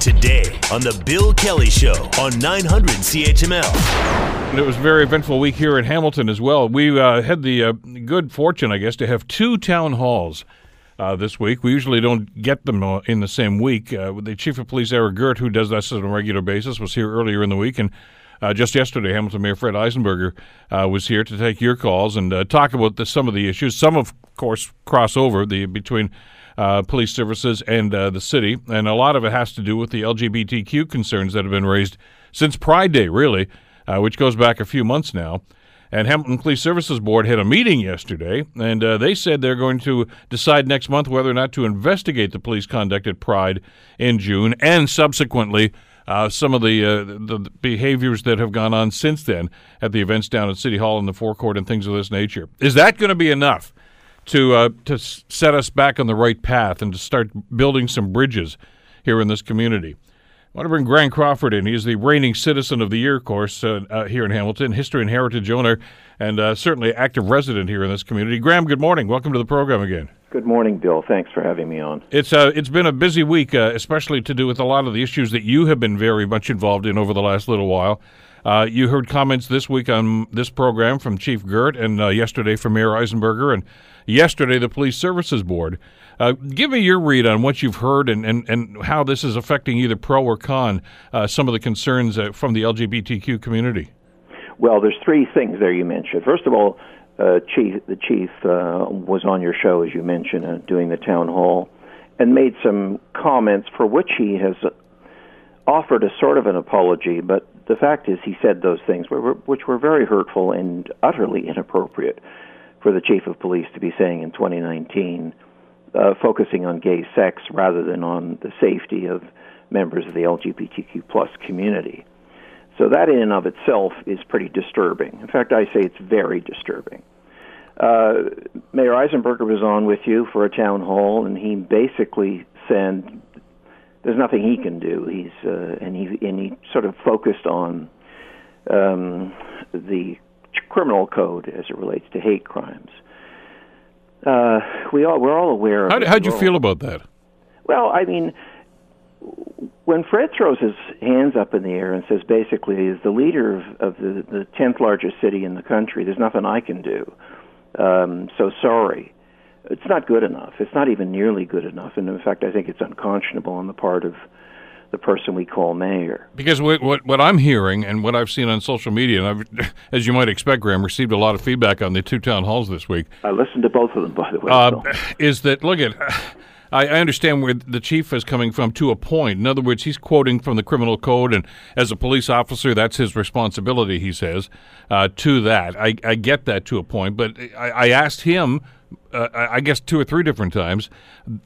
Today on The Bill Kelly Show on 900 CHML. It was a very eventful week here in Hamilton as well. We uh, had the uh, good fortune, I guess, to have two town halls uh, this week. We usually don't get them uh, in the same week. Uh, the chief of police, Eric Girt, who does this on a regular basis, was here earlier in the week, and uh, just yesterday, Hamilton Mayor Fred Eisenberger uh, was here to take your calls and uh, talk about the, some of the issues. Some, of course, cross over the between uh, police services and uh, the city, and a lot of it has to do with the LGBTQ concerns that have been raised since Pride Day, really, uh, which goes back a few months now. And Hamilton Police Services Board had a meeting yesterday, and uh, they said they're going to decide next month whether or not to investigate the police conduct at Pride in June, and subsequently uh, some of the, uh, the behaviors that have gone on since then at the events down at City Hall and the forecourt and things of this nature. Is that going to be enough to uh, to set us back on the right path and to start building some bridges here in this community? I want to bring Graham Crawford in. He's the reigning Citizen of the Year, of course, uh, uh, here in Hamilton, history and heritage owner, and uh, certainly active resident here in this community. Graham, good morning. Welcome to the program again. Good morning, Bill. Thanks for having me on. It's uh, it's been a busy week, uh, especially to do with a lot of the issues that you have been very much involved in over the last little while. Uh, you heard comments this week on this program from Chief Girt and uh, yesterday from Mayor Eisenberger, and yesterday the Police Services Board. Uh, give me your read on what you've heard and, and, and how this is affecting either pro or con uh, some of the concerns uh, from the LGBTQ community. Well, there's three things there you mentioned. First of all, uh, chief, the chief uh, was on your show, as you mentioned, uh, doing the town hall, and made some comments for which he has offered a sort of an apology. But the fact is, he said those things which were very hurtful and utterly inappropriate for the chief of police to be saying in 2019 uh, focusing on gay sex rather than on the safety of members of the LGBTQ plus community. So that in and of itself is pretty disturbing. In fact, I say it's very disturbing. Uh, Mayor Eisenberger was on with you for a town hall, and he basically said there's nothing he can do. He's uh, and he and he sort of focused on um, the criminal code as it relates to hate crimes uh, we all we're all aware. Of How how'd you feel about that? Well, I mean, when Fred throws his hands up in the air and says, basically, as the leader of, of the the tenth largest city in the country, there's nothing I can do. Um, so sorry. It's not good enough. It's not even nearly good enough. And in fact, I think it's unconscionable on the part of the person we call mayor. Because what, what, what I'm hearing and what I've seen on social media, and I've, as you might expect, Graham, received a lot of feedback on the two town halls this week. I listened to both of them, by the way. Uh, is that look at. I, understand where the chief is coming from to a point. In other words, he's quoting from the criminal code, and as a police officer, that's his responsibility. He says uh, to that. I, I, get that to a point, but I, I asked him, uh, I guess two or three different times.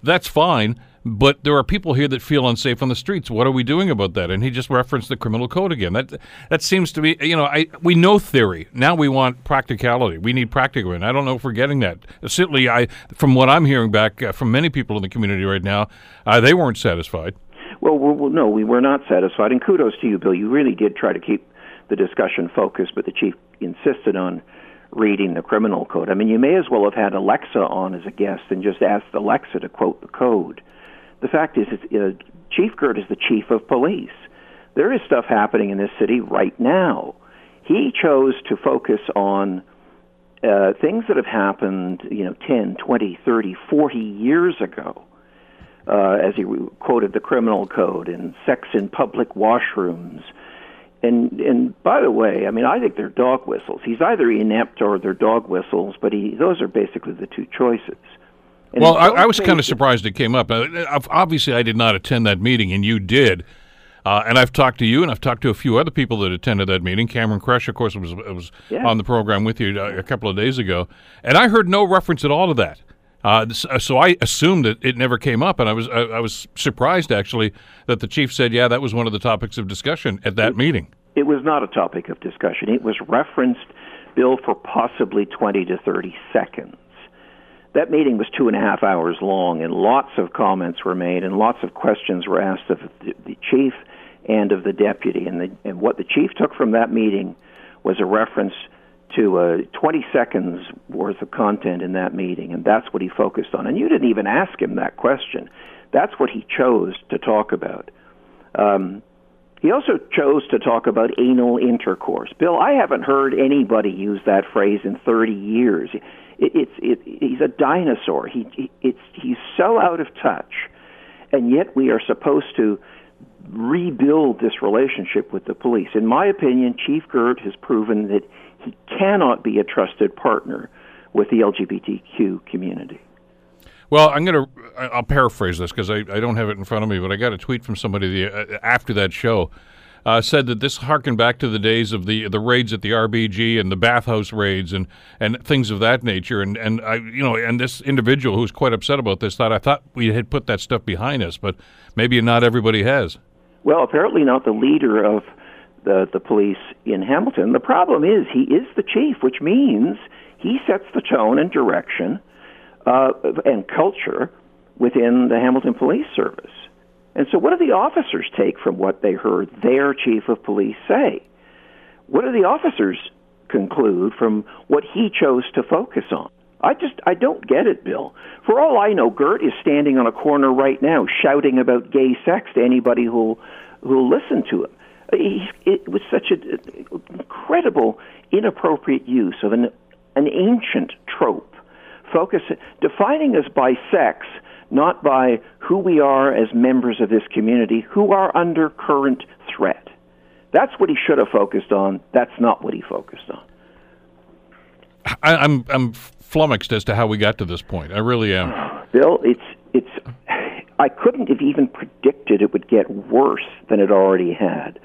That's fine but there are people here that feel unsafe on the streets. What are we doing about that? And he just referenced the criminal code again. That that seems to be, you know, I we know theory. Now we want practicality. We need practical. And I don't know if we're getting that. Certainly, I from what I'm hearing back uh, from many people in the community right now, uh, they weren't satisfied. Well, well, no, we were not satisfied. And kudos to you, Bill. You really did try to keep the discussion focused, but the chief insisted on reading the criminal code. I mean, you may as well have had Alexa on as a guest and just asked Alexa to quote the code the fact is, uh, Chief Girt is the chief of police. There is stuff happening in this city right now. He chose to focus on uh, things that have happened, you know, 10, 20, 30, 40 years ago. Uh, as he quoted the criminal code and sex in public washrooms. And and by the way, I mean I think they're dog whistles. He's either inept or they're dog whistles, but he those are basically the two choices. And well, I, I, was kind of surprised it came up. Uh, obviously, I did not attend that meeting, and you did. Uh, and I've talked to you, and I've talked to a few other people that attended that meeting. Cameron Kroetsch, of course, was was yeah. on the program with you uh, a couple of days ago, and I heard no reference at all to that. Uh, uh so I assumed that it never came up, and I was I, I, was surprised actually that the chief said, "Yeah, that was one of the topics of discussion at that it, meeting." It was not a topic of discussion. It was referenced, Bill, for possibly twenty to thirty seconds that meeting was two and a half hours long, and lots of comments were made, and lots of questions were asked of the, the chief and of the deputy. And, the, and what the chief took from that meeting was a reference to uh, 20 seconds worth of content in that meeting, and that's what he focused on. And you didn't even ask him that question. That's what he chose to talk about. Um, he also chose to talk about anal intercourse. Bill, I haven't heard anybody use that phrase in 30 years. It, it, he's a dinosaur. He, he it's he's so out of touch, and yet we are supposed to rebuild this relationship with the police. In my opinion, Chief Girt has proven that he cannot be a trusted partner with the LGBTQ community. Well, I'm going to I'll paraphrase this because I, I don't have it in front of me, but I got a tweet from somebody the, uh, after that show. Uh, said that this harkened back to the days of the the raids at the RBG and the bathhouse raids and, and things of that nature. And and I you know and this individual who's quite upset about this thought I thought we had put that stuff behind us, but maybe not everybody has. Well, apparently not the leader of the the police in Hamilton. The problem is he is the chief, which means he sets the tone and direction uh, and culture within the Hamilton Police Service. And so, what do the officers take from what they heard their chief of police say? What do the officers conclude from what he chose to focus on? I just I don't get it, Bill. For all I know, Girt is standing on a corner right now shouting about gay sex to anybody who'll who'll listen to him. He, it was such an incredible, inappropriate use of an an ancient trope, focus defining us by sex, not by who we are as members of this community, who are under current threat. That's what he should have focused on. That's not what he focused on. I, I'm I'm flummoxed as to how we got to this point. I really am. Bill, it's it's. I couldn't have even predicted it would get worse than it already had,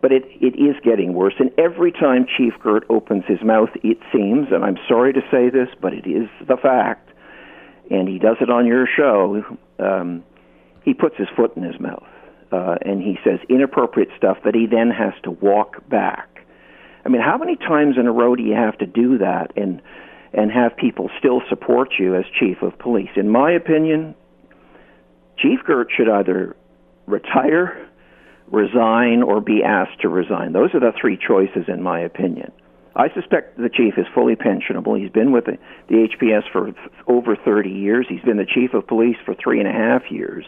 but it it is getting worse. And every time Chief Girt opens his mouth, it seems, and I'm sorry to say this, but it is the fact, and he does it on your show. Um, he puts his foot in his mouth, uh, and he says inappropriate stuff that he then has to walk back. I mean, how many times in a row do you have to do that? And and have people still support you as chief of police. In my opinion, Chief Girt should either retire, resign, or be asked to resign. Those are the three choices, in my opinion. I suspect the chief is fully pensionable. He's been with the, the HPS for over 30 years. He's been the chief of police for three and a half years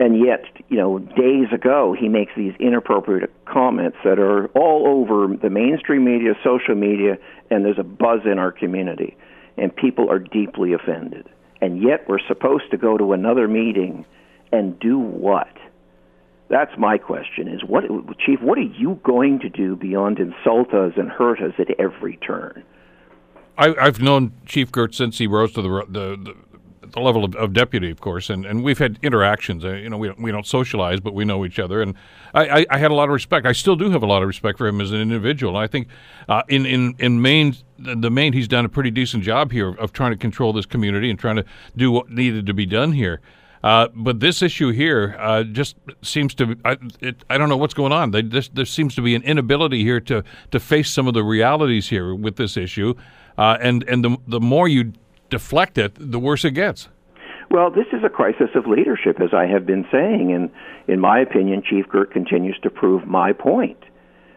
and yet, you know, days ago he makes these inappropriate comments that are all over the mainstream media, social media, and there's a buzz in our community, and people are deeply offended. And yet we're supposed to go to another meeting and do what? That's my question: Is what, Chief? What are you going to do beyond insult us and hurt us at every turn? I, have known Chief Girt since he rose to the, the, the the level of, of, deputy, of course, and, and we've had interactions. Uh, you know, we don't, we don't socialize, but we know each other, and I, I, I, had a lot of respect. I still do have a lot of respect for him as an individual. I think uh, in in in main, the main, he's done a pretty decent job here of, trying to control this community and trying to do what needed to be done here. Uh, but this issue here uh, just seems to I, it, I don't know what's going on. They, this, there seems to be an inability here to to face some of the realities here with this issue, uh, and and the the more you deflect it, the worse it gets. Well, this is a crisis of leadership, as I have been saying, and in my opinion, Chief Girt continues to prove my point.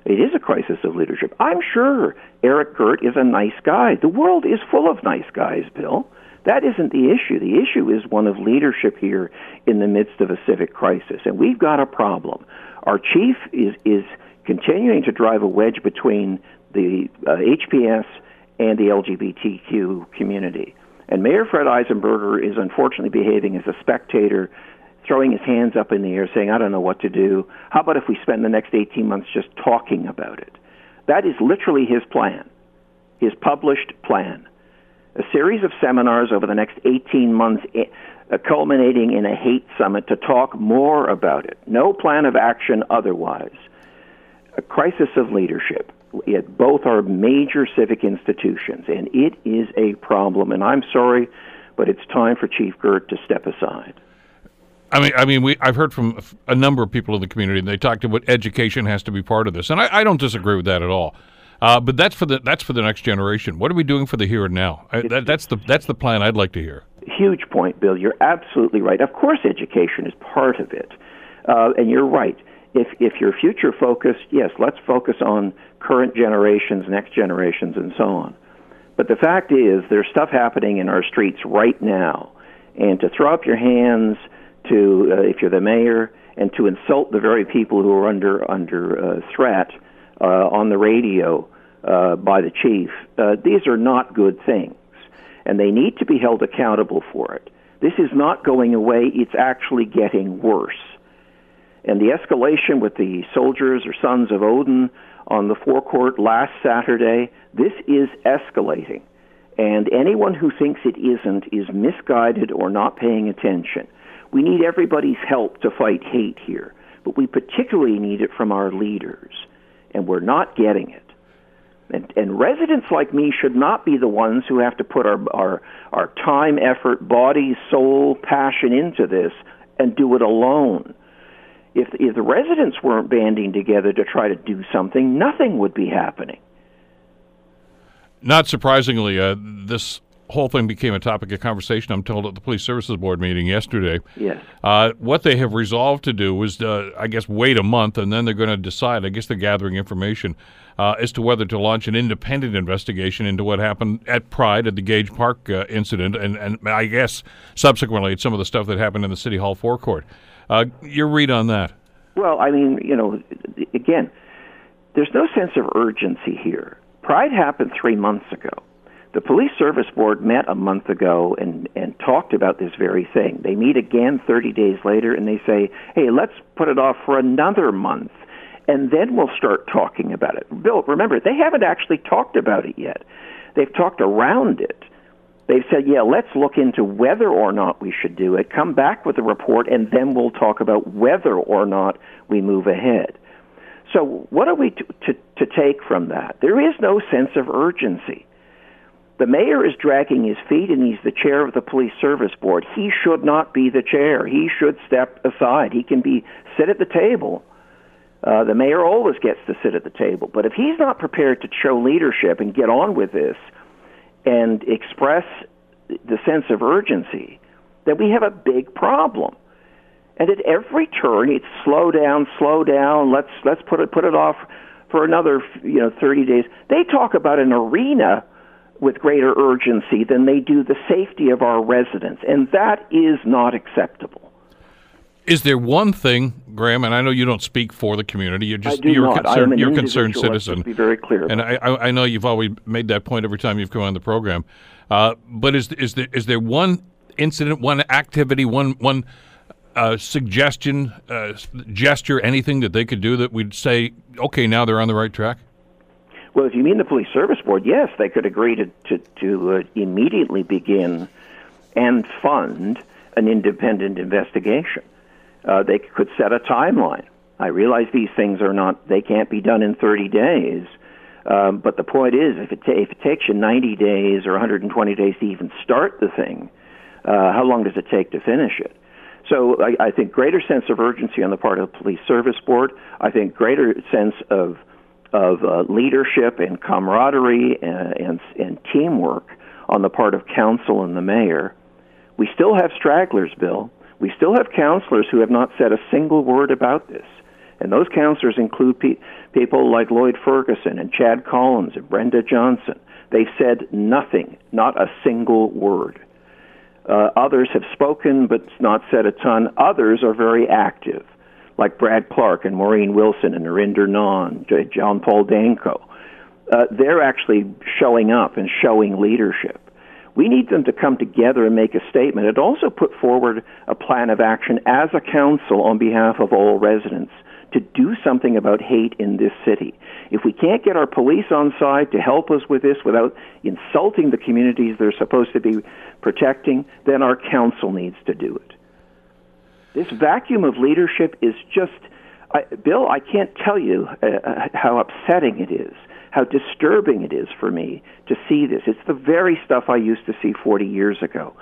It is a crisis of leadership. I'm sure Eric Girt is a nice guy. The world is full of nice guys, Bill. That isn't the issue. The issue is one of leadership here in the midst of a civic crisis, and we've got a problem. Our chief is is continuing to drive a wedge between the uh, HPS and the LGBTQ community. And Mayor Fred Eisenberger is unfortunately behaving as a spectator, throwing his hands up in the air, saying, I don't know what to do. How about if we spend the next 18 months just talking about it? That is literally his plan, his published plan. A series of seminars over the next 18 months, eh, uh, culminating in a hate summit to talk more about it. No plan of action otherwise. A crisis of leadership. Both are major civic institutions, and it is a problem. And I'm sorry, but it's time for Chief Girt to step aside. I mean, I mean, we I've heard from a number of people in the community, and they talked about education has to be part of this, and I, I don't disagree with that at all. Uh, but that's for the that's for the next generation. What are we doing for the here and now? I, that, that's the that's the plan I'd like to hear. Huge point, Bill. You're absolutely right. Of course, education is part of it, uh, and you're right if if you're future focused, yes, let's focus on current generations, next generations, and so on. But the fact is, there's stuff happening in our streets right now, and to throw up your hands, to uh, if you're the mayor, and to insult the very people who are under under uh, threat uh, on the radio uh, by the chief. Uh, these are not good things, and they need to be held accountable for it. This is not going away; it's actually getting worse. And the escalation with the soldiers or sons of Odin on the forecourt last Saturday, this is escalating. And anyone who thinks it isn't is misguided or not paying attention. We need everybody's help to fight hate here, but we particularly need it from our leaders, and we're not getting it. And, and residents like me should not be the ones who have to put our, our, our time, effort, body, soul, passion into this and do it alone. If, if the residents weren't banding together to try to do something, nothing would be happening. Not surprisingly, uh, this whole thing became a topic of conversation, I'm told, at the Police Services Board meeting yesterday. Yes. Uh, what they have resolved to do is, uh, I guess, wait a month and then they're going to decide. I guess they're gathering information uh, as to whether to launch an independent investigation into what happened at Pride at the Gage Park uh, incident, and, and I guess subsequently at some of the stuff that happened in the City Hall forecourt. Uh, your read on that? Well, I mean, you know, again, there's no sense of urgency here. Pride happened three months ago. The Police Service Board met a month ago and, and talked about this very thing. They meet again 30 days later and they say, hey, let's put it off for another month and then we'll start talking about it. Bill, remember, they haven't actually talked about it yet. They've talked around it. They've said, yeah, let's look into whether or not we should do it, come back with a report, and then we'll talk about whether or not we move ahead. So, what are we to, to, to take from that? There is no sense of urgency. The mayor is dragging his feet and he's the chair of the police service board. He should not be the chair. He should step aside. He can be sit at the table. Uh, the mayor always gets to sit at the table. But if he's not prepared to show leadership and get on with this and express the sense of urgency, then we have a big problem. And at every turn, it's slow down, slow down. Let's let's put it put it off for another you know 30 days. They talk about an arena with greater urgency than they do the safety of our residents, and that is not acceptable. Is there one thing, Graham? And I know you don't speak for the community. You're just you're not. concerned. You're a concerned citizen. be very clear. And I, I, know you've always made that point every time you've come on the program. Uh, but is is there is there one incident, one activity, one one uh, suggestion, uh, gesture, anything that they could do that we'd say, okay, now they're on the right track? Well, if you mean the police service board, yes, they could agree to to, to uh, immediately begin and fund an independent investigation. Uh, they could set a timeline. I realize these things are not; they can't be done in 30 days. Um, but the point is, if it, ta- if it takes you 90 days or 120 days to even start the thing, uh, how long does it take to finish it? So I, I think greater sense of urgency on the part of the police service board. I think greater sense of of uh, leadership and camaraderie and, and, and teamwork on the part of council and the mayor. We still have stragglers, Bill. We still have councillors who have not said a single word about this. And those councillors include pe- people like Lloyd Ferguson and Chad Collins and Brenda Johnson. They've said nothing, not a single word. Uh, others have spoken but not said a ton. Others are very active like Brad Clark and Maureen Wilson and Nrinder Nann, John Paul Danko. Uh, they're actually showing up and showing leadership. We need them to come together and make a statement and also put forward a plan of action as a council on behalf of all residents to do something about hate in this city. If we can't get our police on side to help us with this without insulting the communities they're supposed to be protecting, then our council needs to do it. This vacuum of leadership is just, I, Bill, I can't tell you uh, uh, how upsetting it is, how disturbing it is for me to see this. It's the very stuff I used to see 40 years ago.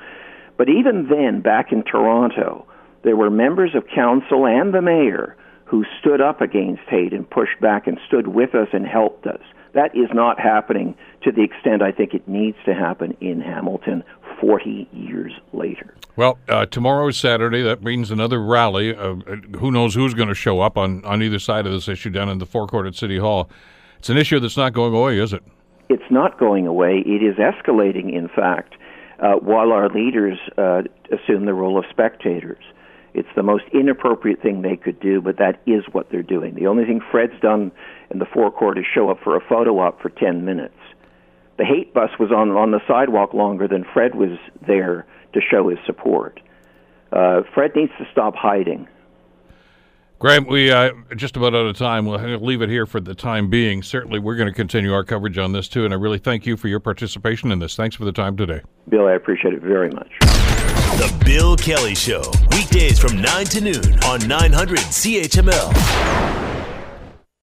But even then, back in Toronto, there were members of council and the mayor who stood up against hate and pushed back and stood with us and helped us. That is not happening to the extent I think it needs to happen in Hamilton 40 years later. Well, uh, tomorrow is Saturday. That means another rally. Uh, who knows who's going to show up on, on either side of this issue down in the forecourt at City Hall. It's an issue that's not going away, is it? It's not going away. It is escalating, in fact, uh, while our leaders uh, assume the role of spectators. It's the most inappropriate thing they could do, but that is what they're doing. The only thing Fred's done in the forecourt is show up for a photo op for 10 minutes. The hate bus was on on the sidewalk longer than Fred was there to show his support. Uh, Fred needs to stop hiding. Graham, we uh, just about out of time. We'll leave it here for the time being. Certainly, we're going to continue our coverage on this too, and I really thank you for your participation in this. Thanks for the time today, Bill. I appreciate it very much. The Bill Kelly Show, weekdays from 9 to noon on 900 CHML.